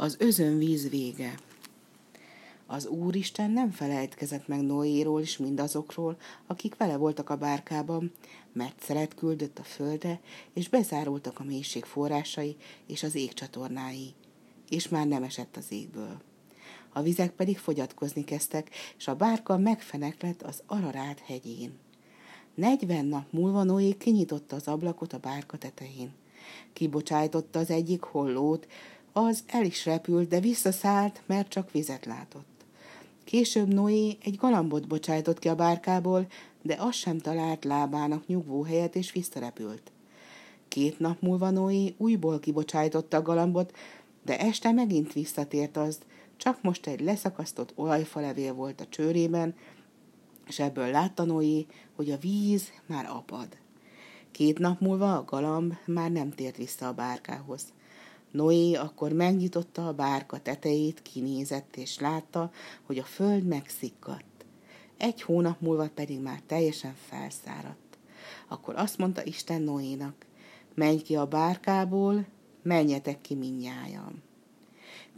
Az özönvíz vége. Az Úristen nem felejtkezett meg Noéról és mindazokról, akik vele voltak a bárkában, mert szelet küldött a földre, és bezárultak a mélység forrásai és az ég csatornái, és már nem esett az égből. A vizek pedig fogyatkozni kezdtek, és a bárka megfeneklett az Ararát hegyén. Negyven nap múlva Noé kinyitotta az ablakot a bárka tetején. Kibocsájtotta az egyik hollót, az el is repült, de visszaszállt, mert csak vizet látott. Később Noé egy galambot bocsájtott ki a bárkából, de az sem talált lábának nyugvó helyet, és visszarepült. Két nap múlva Noé újból kibocsájtotta a galambot, de este megint visszatért az, csak most egy leszakasztott olajfalevél volt a csőrében, és ebből látta Noé, hogy a víz már apad. Két nap múlva a galamb már nem tért vissza a bárkához. Noé akkor megnyitotta a bárka tetejét, kinézett és látta, hogy a föld megszikkadt. Egy hónap múlva pedig már teljesen felszáradt. Akkor azt mondta Isten Noénak, menj ki a bárkából, menjetek ki minnyájam.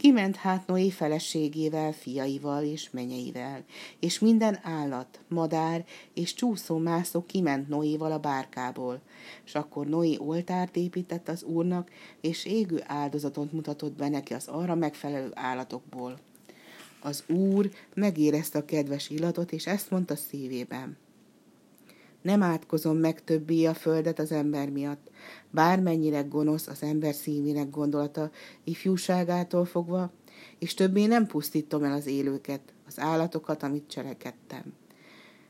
Kiment hát Noé feleségével, fiaival és menyeivel, és minden állat, madár és csúszó-mászó kiment Noéval a bárkából, és akkor Noé oltárt épített az úrnak, és égő áldozatot mutatott be neki az arra megfelelő állatokból. Az úr megérezte a kedves illatot, és ezt mondta szívében. Nem átkozom meg többé a földet az ember miatt, bármennyire gonosz az ember szívének gondolata ifjúságától fogva, és többé nem pusztítom el az élőket, az állatokat, amit cselekedtem.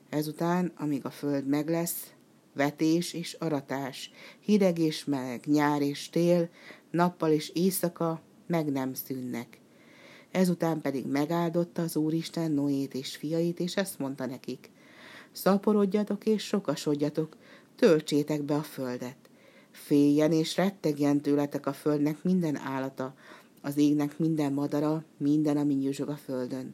Ezután, amíg a föld meg lesz, vetés és aratás, hideg és meleg, nyár és tél, nappal és éjszaka meg nem szűnnek. Ezután pedig megáldotta az Úristen Noét és fiait, és ezt mondta nekik – szaporodjatok és sokasodjatok, töltsétek be a földet. Féljen és rettegjen tőletek a földnek minden állata, az égnek minden madara, minden, ami nyúzsog a földön.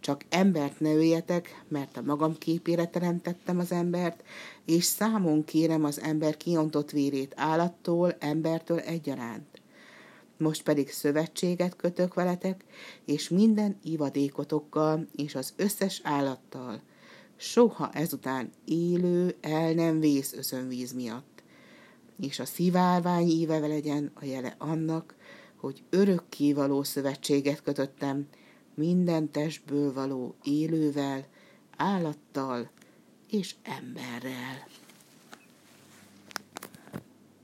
Csak embert ne öljetek, mert a magam képére teremtettem az embert, és számon kérem az ember kiontott vérét állattól, embertől egyaránt. Most pedig szövetséget kötök veletek, és minden ivadékotokkal, és az összes állattal – soha ezután élő el nem vész özönvíz miatt, és a szivárvány íveve legyen a jele annak, hogy örökké való szövetséget kötöttem minden testből való élővel, állattal és emberrel.